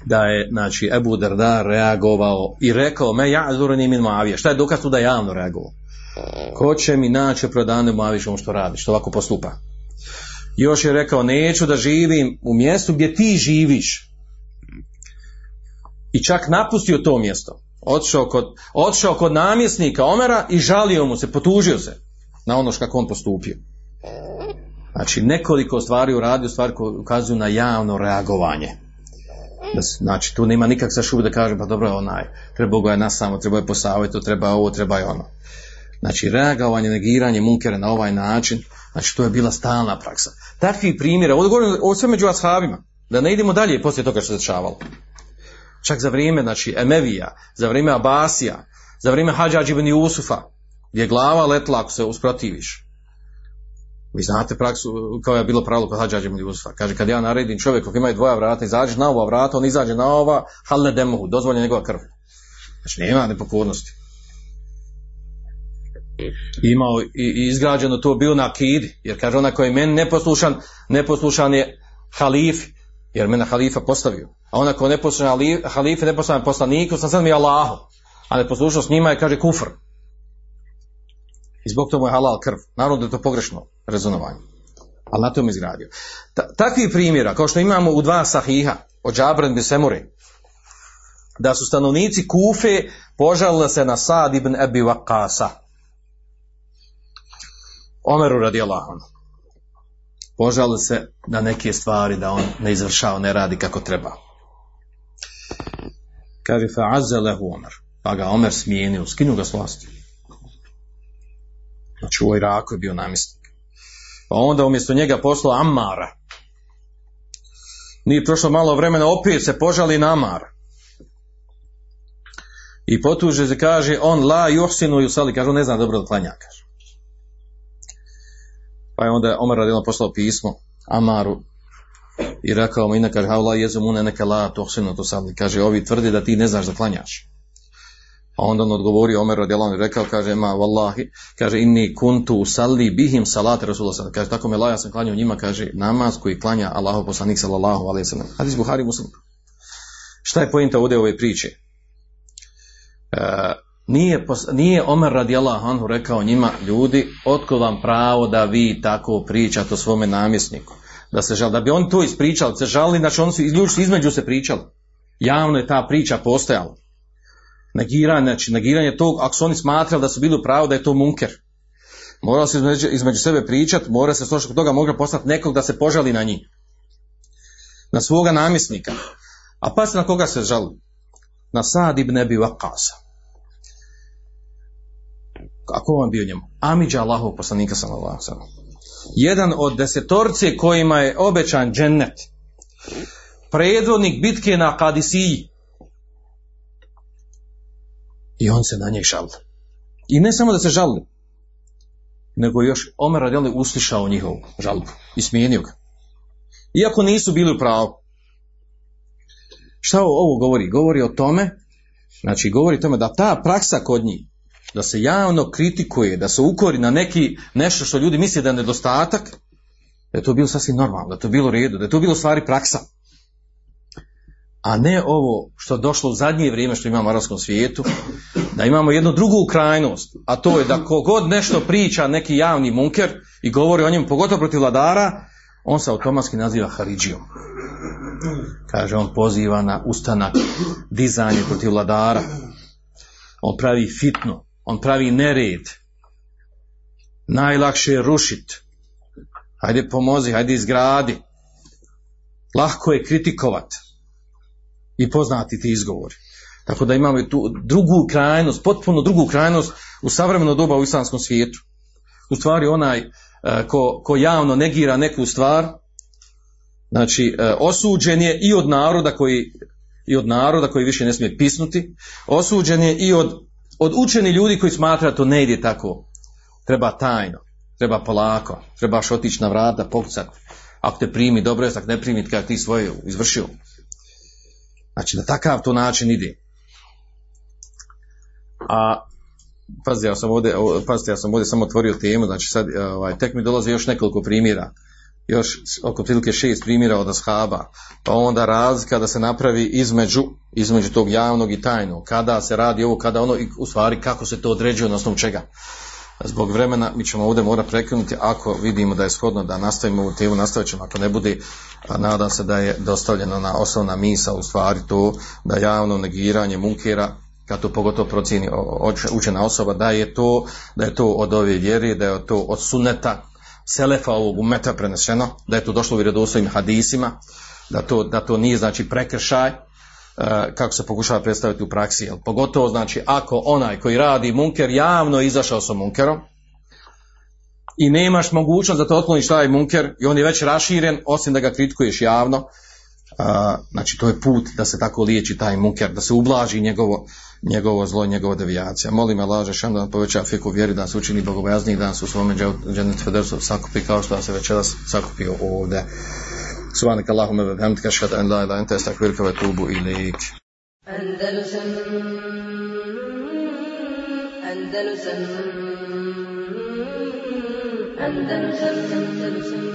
da je znači Ebu Darda reagovao i rekao me ja zurani min Moavije šta je dokaz tu da javno reagovao? Ko će mi naći prodane Moavije što što radi što ovako postupa. Još je rekao neću da živim u mjestu gdje ti živiš. I čak napustio to mjesto otišao kod, otišao kod namjesnika Omera i žalio mu se, potužio se na ono kako on postupio Znači, nekoliko stvari uradio, stvari koje ukazuju na javno reagovanje. Znači, tu nema nikak sa šubi da kaže, pa dobro, onaj, treba ga je nas samo, treba je posaviti, to treba ovo, treba je ono. Znači, reagovanje, negiranje munkera na ovaj način, znači, to je bila stalna praksa. Takvi primjera, ovdje govorim o sve među ashabima, da ne idemo dalje poslije toga što se dešavalo. Čak za vrijeme, znači, Emevija, za vrijeme Abasija, za vrijeme Hadžađi ibn Jusufa, gdje je glava letla ako se usprotiviš. Vi znate praksu, kao je bilo pravilo kod Hadžađa ibn Jusufa. Kaže, kad ja naredim čovjeku koji ima dvoja vrata, izađe na ova vrata, on izađe na ova, hal ne demohu, dozvolje njegova krv. Znači, nema nepokornosti. Imao i izgrađeno to bilo na akidi, jer kaže onaj koji je meni neposlušan, neposlušan je halif, jer mene halifa postavio. A onaj koji je neposlušan halife, neposlušan poslaniku, sam sad mi Allahu. A njima je, kaže, kufr. I zbog toga je halal krv. Naravno da je to pogrešno rezonovanje. Ali na tom izgradio. Ta, takvi primjera, kao što imamo u dva sahiha, od Džabren bi da su stanovnici Kufe požalili se na Sad ibn Abi Waqasa. Omeru radijallahu anhu. Požalili se na neke stvari da on ne izvršava, ne radi kako treba. Kaže, fa'azze lehu Omer. Pa ga Omer smijenio, skinu ga s vlasti. Znači u Iraku je bio namjesnik. Pa onda umjesto njega poslao Ammara. Nije prošlo malo vremena, opet se požali na Amara. I potuže se kaže, on la juhsinu yusali, kaže, on ne zna dobro da klanja, kaže. Pa je onda Omar radila poslao pismo Amaru i rekao mu ina kaže haula jezumune neka la tuhsinu to sali kaže ovi tvrdi da ti ne znaš da klanjaš. A onda on odgovorio Omer radijallahu i rekao kaže ma wallahi. Kaže inni kuntu salli bihim salat rasulullah kaže tako me la ja sam klanjao njima kaže namaz koji klanja Allahov poslanik sallallahu alejhi ve sellem hadis Buhari Muslim. Šta je poenta ovdje ove priče? E, nije, nije Omer radijallahu anhu rekao njima ljudi otko vam pravo da vi tako pričate o svome namjesniku da se žal, da bi oni to ispričali, se žalili, znači oni su između se pričali. Javno je ta priča postojala. Negiranje, znači negiranje tog, ako su oni smatrali da su bili u pravu da je to munker. Moralo se između, između sebe pričati, mora se što toga mogla postati nekog da se požali na njih. Na svoga namjesnika. A pa na koga se žali? Na Sad ibn Abi Waqasa. Kako vam bio njemu? Amidža Allahov poslanika sallallahu jedan od desetorce kojima je obećan džennet. Predvodnik bitke na Kadisiji. I on se na njih žali. I ne samo da se žali, nego još Omer radijali uslišao njihovu žalbu i smijenio ga. Iako nisu bili u pravu. Šta ovo govori? Govori o tome, znači govori o tome da ta praksa kod njih, da se javno kritikuje, da se ukori na neki nešto što ljudi misle da je nedostatak, da je to bilo sasvim normalno, da je to bilo u redu, da je to bilo stvari praksa. A ne ovo što je došlo u zadnje vrijeme što imamo u arabskom svijetu, da imamo jednu drugu krajnost, a to je da kogod nešto priča neki javni munker i govori o njemu, pogotovo protiv vladara, on se automatski naziva Haridžijom. Kaže, on poziva na ustanak, dizanje protiv vladara. On pravi fitno, on pravi nered. Najlakše je rušit. Hajde pomozi, hajde izgradi. Lahko je kritikovat. I poznati ti izgovori. Tako da imamo tu drugu krajnost, potpuno drugu krajnost u savremeno doba u islamskom svijetu. U stvari onaj e, ko, ko javno negira neku stvar, znači e, osuđen je i od naroda koji i od naroda koji više ne smije pisnuti, osuđen je i od od učeni ljudi koji smatra to ne ide tako. Treba tajno, treba polako, trebaš otići na vrata, pokucati. Ako te primi, dobro je, ako ne primi, kada ti svoje izvršio. Znači, na takav to način ide. A, pazi, ja sam ovdje, pazite, ja sam ovdje samo otvorio temu, znači sad, ovaj, tek mi dolaze još nekoliko primjera još oko prilike šest primjera od ashaba, pa onda razlika da se napravi između, između tog javnog i tajnog, kada se radi ovo, kada ono, i u stvari kako se to određuje osnovu čega. Zbog vremena mi ćemo ovdje morati prekinuti ako vidimo da je shodno da nastavimo ovu temu, nastavit ćemo. Ako ne bude, nadam se da je dostavljeno na osnovna misa u stvari to da javno negiranje munkera kad to pogotovo procjeni učena osoba, da je to, da je to od ove vjere, da je to od suneta, selefa ovog umeta preneseno, da je to došlo u vjerodostojnim hadisima, da to, da to nije znači prekršaj, e, kako se pokušava predstaviti u praksi. Jel? Pogotovo znači ako onaj koji radi munker javno izašao sa munkerom i nemaš mogućnost da to otkloniš taj munker i on je već raširen, osim da ga kritikuješ javno, znači to je put da se tako liječi taj munker, da se ublaži njegovo, njegovo zlo njegova devijacija. Molim Allah Žešan da nam poveća fiku vjeri, da nas učini bogobojazni da nas u svome dženet federsu sakupi kao što se večeras sakupio ovdje. Wa bihamdika ashhadu an la ilaha illa anta astaghfiruka wa atubu ilaik. Andalusam Andalusam Andalusam Andalusam